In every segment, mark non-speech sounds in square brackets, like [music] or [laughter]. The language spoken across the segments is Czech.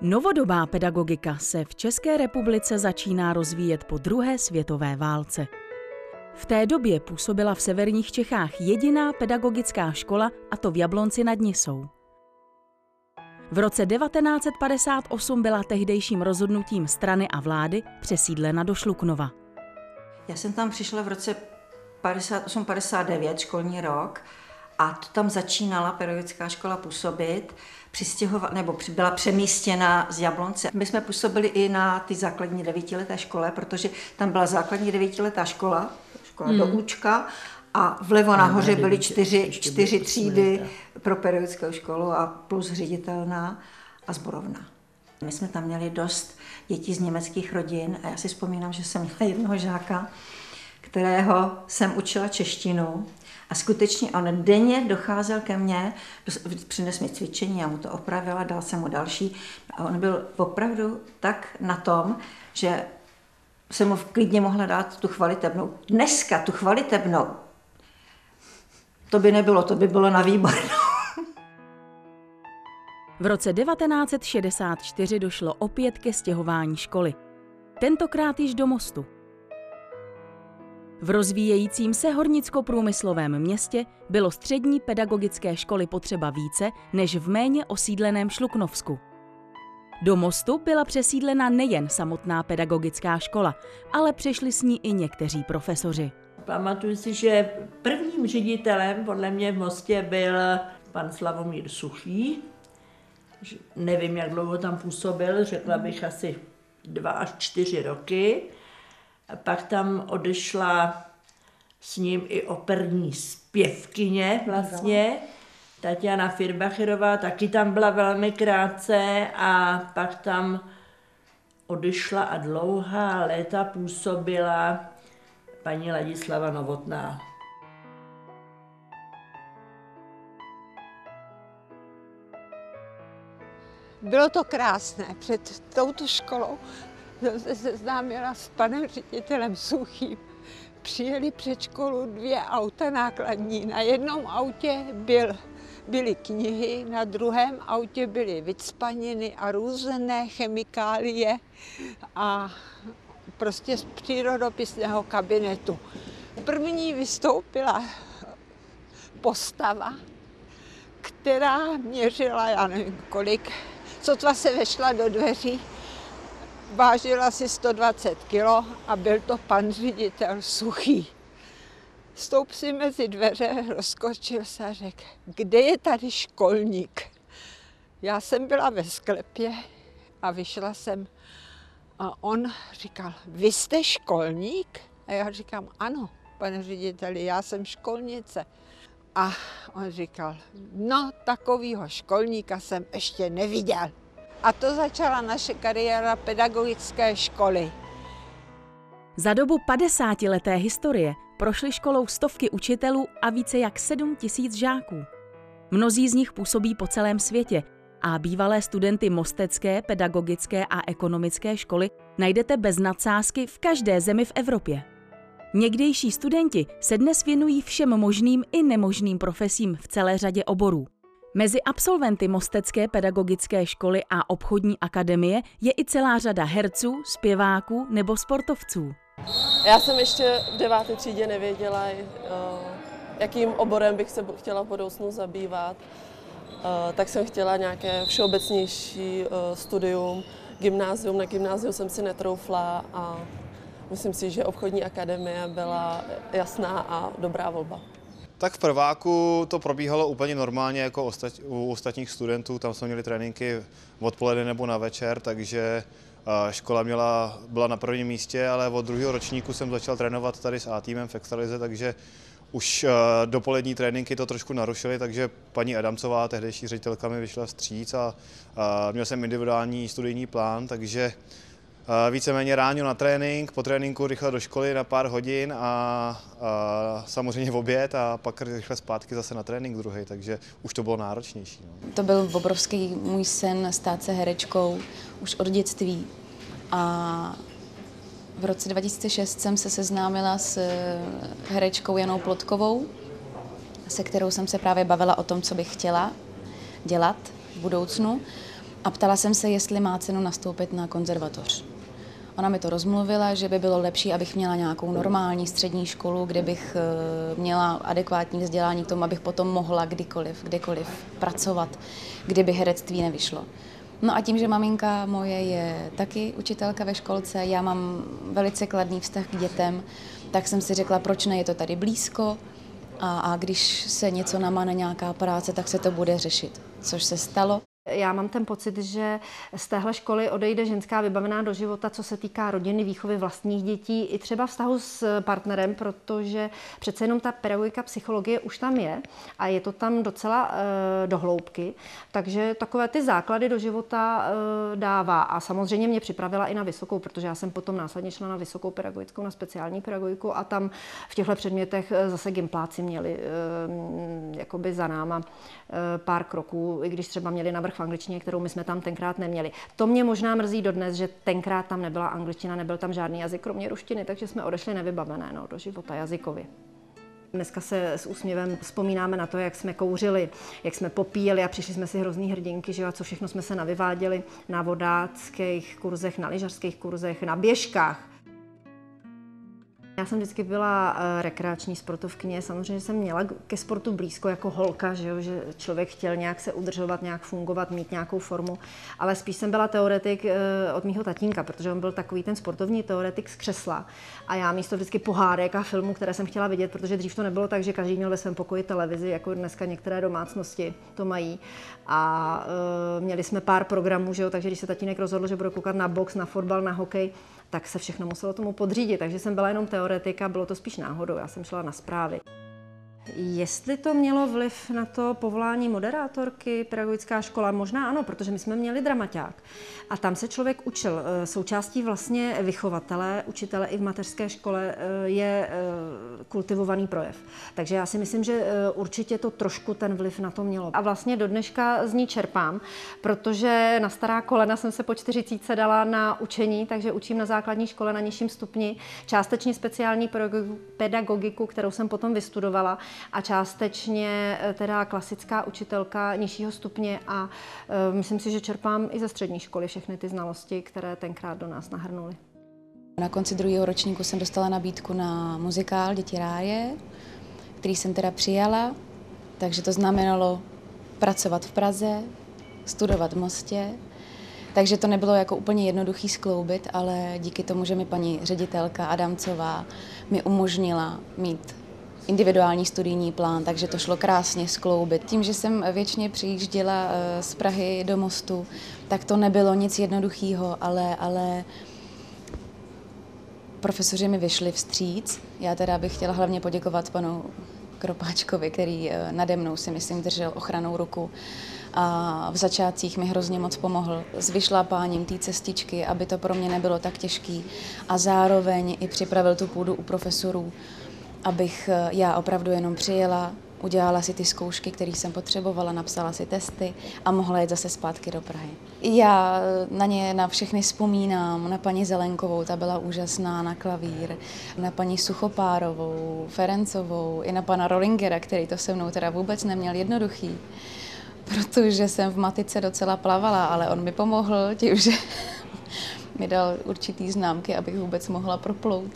Novodobá pedagogika se v České republice začíná rozvíjet po druhé světové válce. V té době působila v severních Čechách jediná pedagogická škola, a to v Jablonci nad Nisou. V roce 1958 byla tehdejším rozhodnutím strany a vlády přesídlena do Šluknova. Já jsem tam přišla v roce 58-59, školní rok, a to tam začínala pedagogická škola působit, přistěhova, nebo byla přemístěna z Jablonce. My jsme působili i na ty základní devítileté škole, protože tam byla základní devítiletá škola, škola hmm. do Učka, a vlevo nahoře byly čtyři, čtyři třídy pro pedagogickou školu a plus ředitelná a zborovna. My jsme tam měli dost dětí z německých rodin a já si vzpomínám, že jsem měla jednoho žáka, kterého jsem učila češtinu a skutečně on denně docházel ke mně, přines mi cvičení, já mu to opravila, dal jsem mu další a on byl opravdu tak na tom, že jsem mu klidně mohla dát tu chvalitebnou. Dneska tu chvalitebnou, to by nebylo, to by bylo na výbor. V roce 1964 došlo opět ke stěhování školy. Tentokrát již do mostu. V rozvíjejícím se hornicko-průmyslovém městě bylo střední pedagogické školy potřeba více než v méně osídleném Šluknovsku. Do Mostu byla přesídlena nejen samotná pedagogická škola, ale přešli s ní i někteří profesoři. Pamatuju si, že prvním ředitelem podle mě v Mostě byl pan Slavomír Suchý. Nevím, jak dlouho tam působil, řekla bych asi dva až čtyři roky. Pak tam odešla s ním i operní zpěvkyně vlastně, Tatiana Firbacherová, taky tam byla velmi krátce a pak tam odešla a dlouhá léta působila paní Ladislava Novotná. Bylo to krásné. Před touto školou jsem se seznámila s panem ředitelem Suchým. Přijeli před školu dvě auta nákladní. Na jednom autě byl, byly knihy, na druhém autě byly vycpaniny a různé chemikálie a prostě z přírodopisného kabinetu. První vystoupila postava, která měřila, já nevím kolik, sotva se vešla do dveří, vážila si 120 kg a byl to pan ředitel Suchý. Stoup si mezi dveře, rozkočil se a řekl, kde je tady školník? Já jsem byla ve sklepě a vyšla jsem a on říkal, vy jste školník? A já říkám, ano, pane řediteli, já jsem školnice. A on říkal, no takovýho školníka jsem ještě neviděl. A to začala naše kariéra pedagogické školy. Za dobu 50-leté historie prošly školou stovky učitelů a více jak 7 tisíc žáků. Mnozí z nich působí po celém světě a bývalé studenty Mostecké, pedagogické a ekonomické školy najdete bez nadsázky v každé zemi v Evropě. Někdejší studenti se dnes věnují všem možným i nemožným profesím v celé řadě oborů. Mezi absolventy Mostecké pedagogické školy a obchodní akademie je i celá řada herců, zpěváků nebo sportovců. Já jsem ještě v deváté třídě nevěděla, eh, jakým oborem bych se chtěla v budoucnu zabývat. Eh, tak jsem chtěla nějaké všeobecnější eh, studium, gymnázium. Na gymnáziu jsem si netroufla a myslím si, že obchodní akademie byla jasná a dobrá volba. Tak v prváku to probíhalo úplně normálně jako ostat, u ostatních studentů. Tam jsme měli tréninky odpoledne nebo na večer, takže škola měla, byla na prvním místě, ale od druhého ročníku jsem začal trénovat tady s A-týmem v Extralize, takže už dopolední tréninky to trošku narušily, takže paní Adamcová, tehdejší ředitelka, mi vyšla vstříc a, a měl jsem individuální studijní plán, takže víceméně ráno na trénink, po tréninku rychle do školy na pár hodin a, a samozřejmě v oběd a pak rychle zpátky zase na trénink druhý, takže už to bylo náročnější. No. To byl obrovský můj sen stát se herečkou už od dětství a v roce 2006 jsem se seznámila s eh, herečkou Janou Plotkovou, se kterou jsem se právě bavila o tom, co bych chtěla dělat v budoucnu. a ptala jsem se, jestli má cenu nastoupit na konzervatoř. Ona mi to rozmluvila, že by bylo lepší, abych měla nějakou normální střední školu, kde bych eh, měla adekvátní vzdělání k tomu, abych potom mohla kdykoliv, kdekoliv pracovat, kdyby herectví nevyšlo. No a tím, že maminka moje je taky učitelka ve školce, já mám velice kladný vztah k dětem, tak jsem si řekla, proč ne, je to tady blízko a, a když se něco namane, nějaká práce, tak se to bude řešit, což se stalo. Já mám ten pocit, že z téhle školy odejde ženská vybavená do života, co se týká rodiny, výchovy vlastních dětí, i třeba vztahu s partnerem, protože přece jenom ta pedagogika psychologie už tam je a je to tam docela e, do hloubky. Takže takové ty základy do života e, dává. A samozřejmě mě připravila i na vysokou, protože já jsem potom následně šla na vysokou pedagogickou, na speciální pedagogiku a tam v těchto předmětech eh, zase gimpláci měli e, jakoby za náma e, pár kroků, i když třeba měli navrh v angličtině, kterou my jsme tam tenkrát neměli. To mě možná mrzí dodnes, že tenkrát tam nebyla angličtina, nebyl tam žádný jazyk kromě ruštiny, takže jsme odešli nevybavené no, do života jazykově. Dneska se s úsměvem vzpomínáme na to, jak jsme kouřili, jak jsme popíjeli a přišli jsme si hrozný hrdinky, že a co všechno jsme se navyváděli na vodáckých kurzech, na lyžařských kurzech, na běžkách. Já jsem vždycky byla uh, rekreační sportovkyně, samozřejmě jsem měla ke sportu blízko jako holka, že, jo, že člověk chtěl nějak se udržovat, nějak fungovat, mít nějakou formu, ale spíš jsem byla teoretik uh, od mýho tatínka, protože on byl takový ten sportovní teoretik z křesla a já místo vždycky pohádek a filmů, které jsem chtěla vidět, protože dřív to nebylo tak, že každý měl ve svém pokoji televizi, jako dneska některé domácnosti to mají a uh, měli jsme pár programů, že jo, takže když se tatínek rozhodl, že bude koukat na box, na fotbal, na hokej, tak se všechno muselo tomu podřídit. Takže jsem byla jenom teoretika, bylo to spíš náhodou. Já jsem šla na zprávy. Jestli to mělo vliv na to povolání moderátorky, pedagogická škola, možná ano, protože my jsme měli dramaťák. A tam se člověk učil. Eh, součástí vlastně vychovatele, učitele i v mateřské škole eh, je eh, kultivovaný projev. Takže já si myslím, že určitě to trošku ten vliv na to mělo. A vlastně do dneška z ní čerpám, protože na stará kolena jsem se po 40 dala na učení, takže učím na základní škole na nižším stupni, částečně speciální pedagogiku, kterou jsem potom vystudovala a částečně eh, teda klasická učitelka nižšího stupně a eh, myslím si, že čerpám i ze střední školy všechny ty znalosti, které tenkrát do nás nahrnuly. Na konci druhého ročníku jsem dostala nabídku na muzikál Děti ráje, který jsem teda přijala, takže to znamenalo pracovat v Praze, studovat v Mostě, takže to nebylo jako úplně jednoduchý skloubit, ale díky tomu, že mi paní ředitelka Adamcová mi umožnila mít individuální studijní plán, takže to šlo krásně skloubit. Tím, že jsem většině přijížděla eh, z Prahy do Mostu, tak to nebylo nic jednoduchého, ale, ale profesoři mi vyšli vstříc. Já teda bych chtěla hlavně poděkovat panu Kropáčkovi, který eh, nade mnou si myslím držel ochranou ruku a v začátcích mi hrozně moc pomohl s vyšlapáním té cestičky, aby to pro mě nebylo tak těžký a zároveň i připravil tu půdu u profesorů, abych eh, já opravdu jenom přijela, udělala si ty zkoušky, které jsem potřebovala, napsala si testy a mohla jít zase zpátky do Prahy. Já eh, na ně na všechny vzpomínám, na paní Zelenkovou, ta byla úžasná, na klavír, na paní Suchopárovou, Ferencovou, i na pana Rollingera, který to se mnou teda vůbec neměl jednoduchý, protože jsem v matice docela plavala, ale on mi pomohl tím, [laughs] že mi dal určitý známky, abych vůbec mohla proplout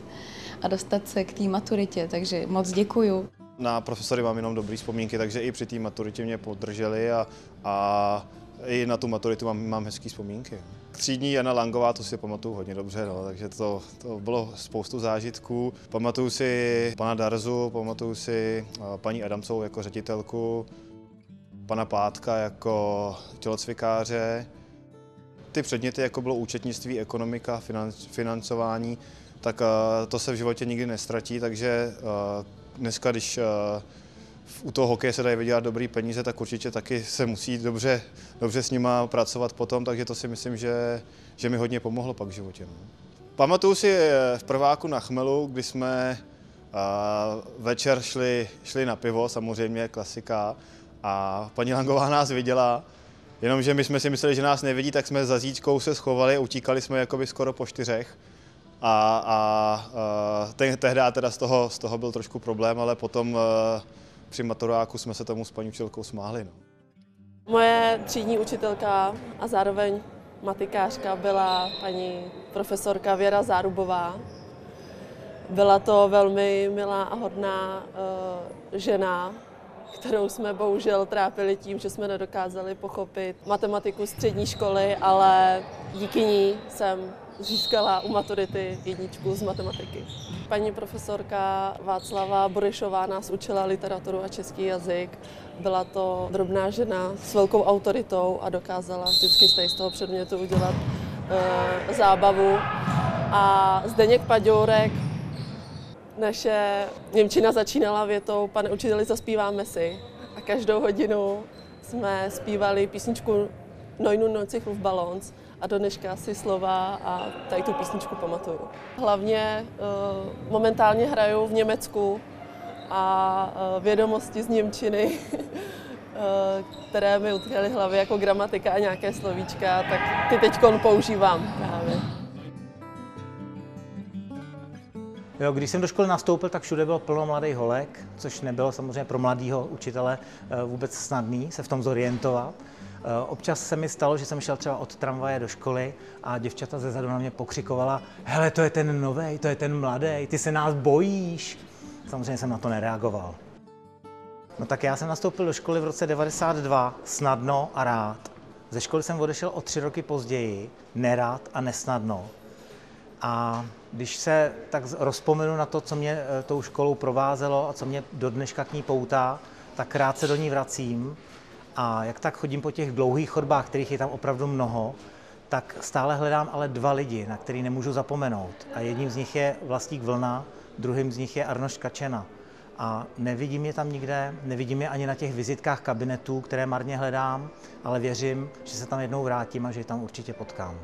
a dostat se k té maturitě, takže moc děkuju. Na profesory mám jenom dobré vzpomínky, takže i při té maturitě mě podrželi a, a i na tu maturitu mám, mám hezké vzpomínky. Třídní Jana Langová, to si pamatuju hodně dobře, no, takže to, to bylo spoustu zážitků. Pamatuju si pana Darzu, pamatuju si paní Adamcovou jako ředitelku, pana Pátka jako tělocvikáře. Ty předměty, jako bylo účetnictví, ekonomika, financování, tak uh, to se v životě nikdy nestratí, takže uh, dneska, když uh, u toho hokeje se dají vydělat dobrý peníze, tak určitě taky se musí dobře, dobře s nima pracovat potom, takže to si myslím, že, že mi hodně pomohlo pak v životě. No. Pamatuju si v prváku na chmelu, kdy jsme večer šli, šli na pivo, samozřejmě klasika, a paní Langová nás viděla, jenomže my jsme si mysleli, že nás nevidí, tak jsme za zítkou se schovali, utíkali jsme jakoby skoro po čtyřech a, a ten, tehdy teda z toho, z toho byl trošku problém, ale potom při maturáku jsme se tomu s paní učitelkou smáli. No. Moje třídní učitelka a zároveň matikářka byla paní profesorka Věra Zárubová. Byla to velmi milá a hodná uh, žena, kterou jsme bohužel trápili tím, že jsme nedokázali pochopit matematiku střední školy, ale díky ní jsem získala u maturity jedničku z matematiky. Paní profesorka Václava Borišová nás učila literaturu a český jazyk. Byla to drobná žena s velkou autoritou a dokázala vždycky z toho předmětu udělat e, zábavu. A Zdeněk Paďourek, naše Němčina začínala větou, pane učiteli, zaspíváme si. A každou hodinu jsme zpívali písničku Neunu noci v balons a do dneška si slova a tady tu písničku pamatuju. Hlavně uh, momentálně hraju v Německu a uh, vědomosti z Němčiny, uh, [laughs] které mi utkvěly hlavy jako gramatika a nějaké slovíčka, tak ty teď používám právě. Jo, když jsem do školy nastoupil, tak všude bylo plno mladých holek, což nebylo samozřejmě pro mladého učitele vůbec snadný se v tom zorientovat. Eh, občas se mi stalo, že jsem šel třeba od tramvaje do školy a děvčata ze zadu na mě pokřikovala, hele, to je ten novej, to je ten mladý, ty se nás bojíš. Samozřejmě jsem na to nereagoval. No tak já jsem nastoupil do školy v roce 92 snadno a rád. Ze školy jsem odešel o tři roky později, nerád a nesnadno. A když se tak rozpomenu na to, co mě eh, tou školou provázelo a co mě do dneška k ní poutá, tak rád se do ní vracím a jak tak chodím po těch dlouhých chodbách, kterých je tam opravdu mnoho, tak stále hledám ale dva lidi, na který nemůžu zapomenout. A jedním z nich je Vlastík Vlna, druhým z nich je Arnoš Kačena. A nevidím je tam nikde, nevidím je ani na těch vizitkách kabinetů, které marně hledám, ale věřím, že se tam jednou vrátím a že je tam určitě potkám.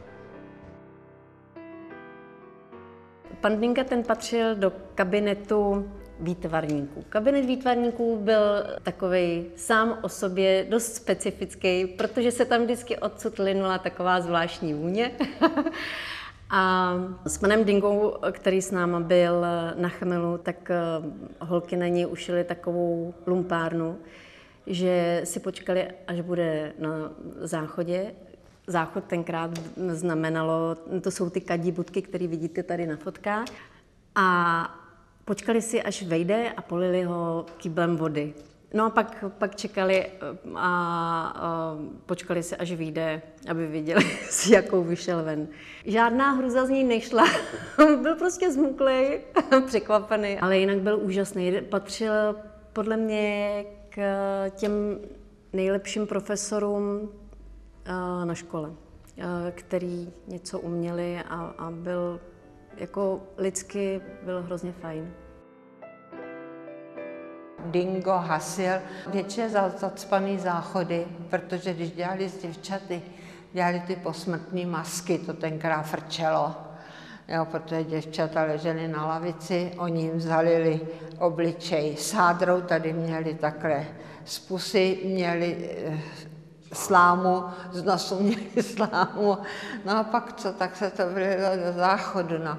Pan Dinka ten patřil do kabinetu výtvarníků. Kabinet výtvarníků byl takový sám o sobě dost specifický, protože se tam vždycky odsud linula taková zvláštní vůně. [laughs] A s panem Dingou, který s náma byl na chmelu, tak eh, holky na něj ušily takovou lumpárnu, že si počkali, až bude na záchodě. Záchod tenkrát znamenalo, to jsou ty kadí budky, které vidíte tady na fotkách. A Počkali si, až vejde a polili ho kyblem vody. No a pak, pak čekali a, a počkali si, až vyjde, aby viděli, [laughs] s jakou vyšel ven. Žádná hruza z ní nešla. [laughs] byl prostě zmuklý, [laughs] překvapený, ale jinak byl úžasný. Patřil podle mě k těm nejlepším profesorům na škole, který něco uměli a, a byl jako lidsky byl hrozně fajn. Dingo hasil většině za zacpaný záchody, protože když dělali s děvčaty, dělali ty posmrtné masky, to tenkrát frčelo. Jo, protože děvčata ležely na lavici, oni jim zalili obličej sádrou, tady měli takhle z pusy, měli eh, slámu, z nosu měli [laughs] slámu. No a pak co, tak se to vylilo do záchodu. No.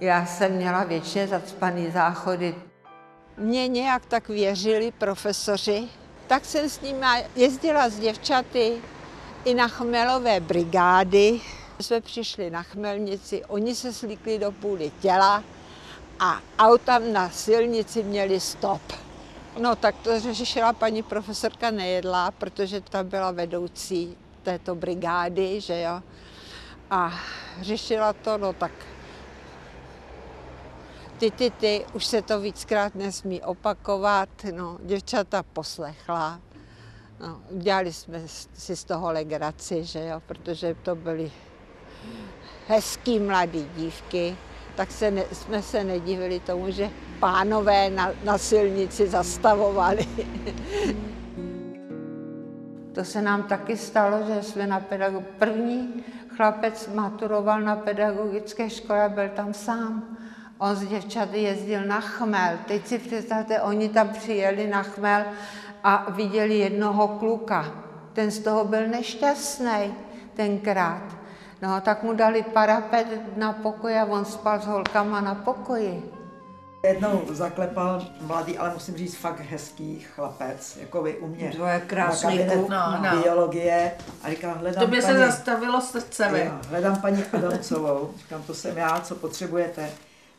Já jsem měla většině zacpaný záchody. Mě nějak tak věřili profesoři, tak jsem s nimi jezdila s děvčaty i na chmelové brigády. Jsme přišli na chmelnici, oni se slíkli do půly těla a auta na silnici měli stop. No tak to řešila paní profesorka Nejedlá, protože ta byla vedoucí této brigády, že jo. A řešila to, no tak ty, ty, ty, už se to víckrát nesmí opakovat, no, děvčata poslechla. No, udělali jsme si z toho legraci, že jo, protože to byly hezký mladý dívky, tak se ne, jsme se nedivili tomu, že pánové na, na silnici zastavovali. [laughs] To se nám taky stalo, že jsme na pedagog... První chlapec maturoval na pedagogické škole, byl tam sám. On s děvčaty jezdil na chmel. Teď si představte, oni tam přijeli na chmel a viděli jednoho kluka. Ten z toho byl nešťastný tenkrát. No, tak mu dali parapet na pokoji a on spal s holkama na pokoji. Jednou zaklepal mladý, ale musím říct fakt hezký chlapec, jako vy u mě. To je krásný Na kabinet kluk. No, no. biologie a říká, hledám To by se zastavilo srdce. Jo, hledám paní Adamcovou. Říkám, to jsem já, co potřebujete.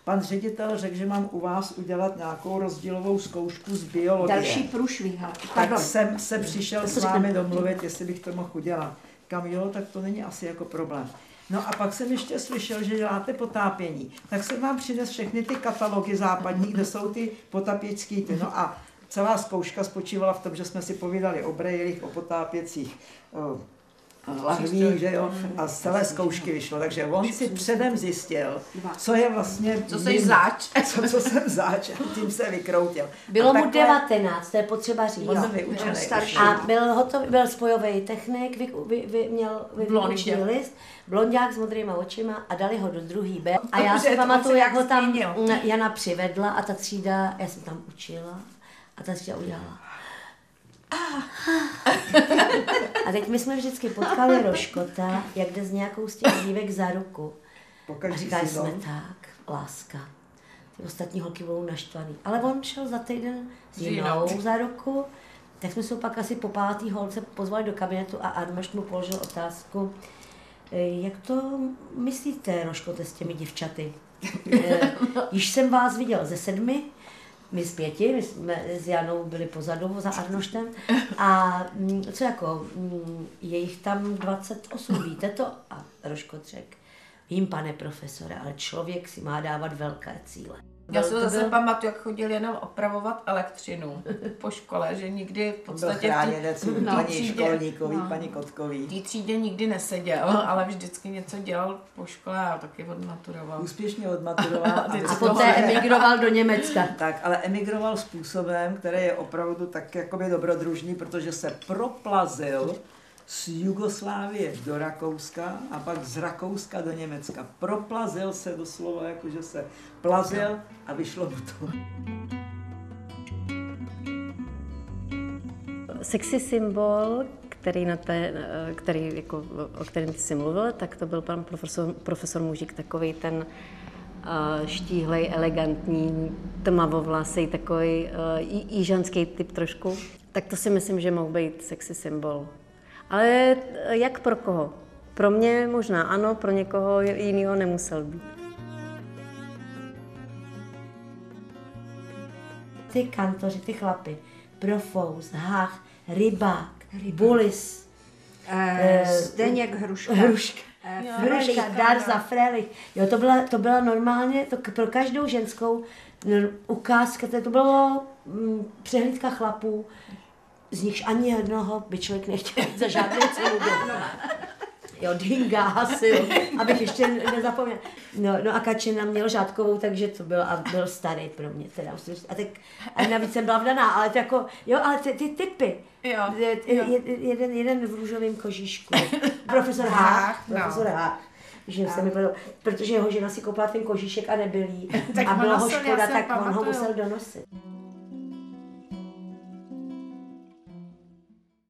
Pan ředitel řekl, že mám u vás udělat nějakou rozdílovou zkoušku z biologie. Další průšvih. Tak Pardon. jsem se přišel s vámi domluvit, jestli bych to mohl udělat. Kam jo, tak to není asi jako problém. No a pak jsem ještě slyšel, že děláte potápění. Tak jsem vám přines všechny ty katalogy západní, kde jsou ty potapěčský ty. No a celá zkouška spočívala v tom, že jsme si povídali o brejlích, o potápěcích o lahvích, že jo, a z celé zkoušky vyšlo. Takže on si předem zjistil, co je vlastně... Co jsi zač. [laughs] Co, co jsem zač, a [laughs] tím se vykroutil. Bylo mu takhle- 19, to je potřeba říct. On byl už. A byl hotový, byl spojový technik, vy, vy, vy, měl vyučený list, blondák s modrýma očima a dali ho do druhý B. A já Dobře, si pamatuju, jak ho tam mm, Jana přivedla a ta třída, já jsem tam učila a ta třída udělala. A teď my jsme vždycky potkali Roškota, jak jde s nějakou z těch dívek za ruku. A říkali jsme dom. tak, láska. Ty ostatní holky budou naštvaný. Ale on šel za týden s jinou za ruku, tak jsme se pak asi po pátý holce pozvali do kabinetu a Arnošt mu položil otázku, "E, jak to myslíte, Roškote, s těmi děvčaty? E, Již jsem vás viděl ze sedmi, my z pěti, my jsme s Janou byli pozadu za Arnoštem [laughs] a mm, co jako, mm, je jich tam 28, víte to? A Roškot řekl, vím, pane profesore, ale člověk si má dávat velké cíle. Já si Byl- zase byl- pamatuju, jak chodil jenom opravovat elektřinu po škole, že nikdy v byl podstatě té- chráněnec v té paní třídě- Školníkový, no. paní Kotkový. V třídě nikdy neseděl, ale vždycky něco dělal po škole a taky odmaturoval. Úspěšně [laughs] odmaturoval. A a poté emigroval do Německa. Tak, ale emigroval způsobem, který je opravdu tak jakoby dobrodružný, protože se proplazil z Jugoslávie do Rakouska a pak z Rakouska do Německa. Proplazil se doslova, jakože se plazil a vyšlo mu to. Sexy symbol, který, na té, který jako, o kterém jsi mluvil, tak to byl pan profesor, profesor Mužík, takový ten uh, štíhlej, elegantní, tmavovlasý, takový jižanský typ trošku. Tak to si myslím, že mohl být sexy symbol. Ale eh, jak pro koho? Pro mě možná ano, pro někoho jiného nemusel být. Ty kantoři, ty chlapy, Profous, Hách, Rybák, Bulis, Eh, Zdeněk Hruška. Hruška. Eh, Hruška, Darza, Frelich. Jo, to byla, to byla normálně, to pro každou ženskou ukázka, to, to bylo mm, přehlídka chlapů, z nichž ani jednoho by člověk nechtěl za žádnou cenu. Jo, Dinga, Hasil, abych ještě nezapomněl. No, no a Kačina měl žádkovou, takže to byl, a byl starý pro mě teda. A, tak, a navíc jsem byla vdaná, ale to jako, jo, ale ty, ty typy. Jo, Je- jo. je- jeden, jeden v růžovém kožíšku. Profesor Hách. No. Profesor Hách. Že se mi povedlo, protože jeho žena si koupila ten kožíšek a nebyl jí. A bylo ho škoda, tak on ho musel donosit.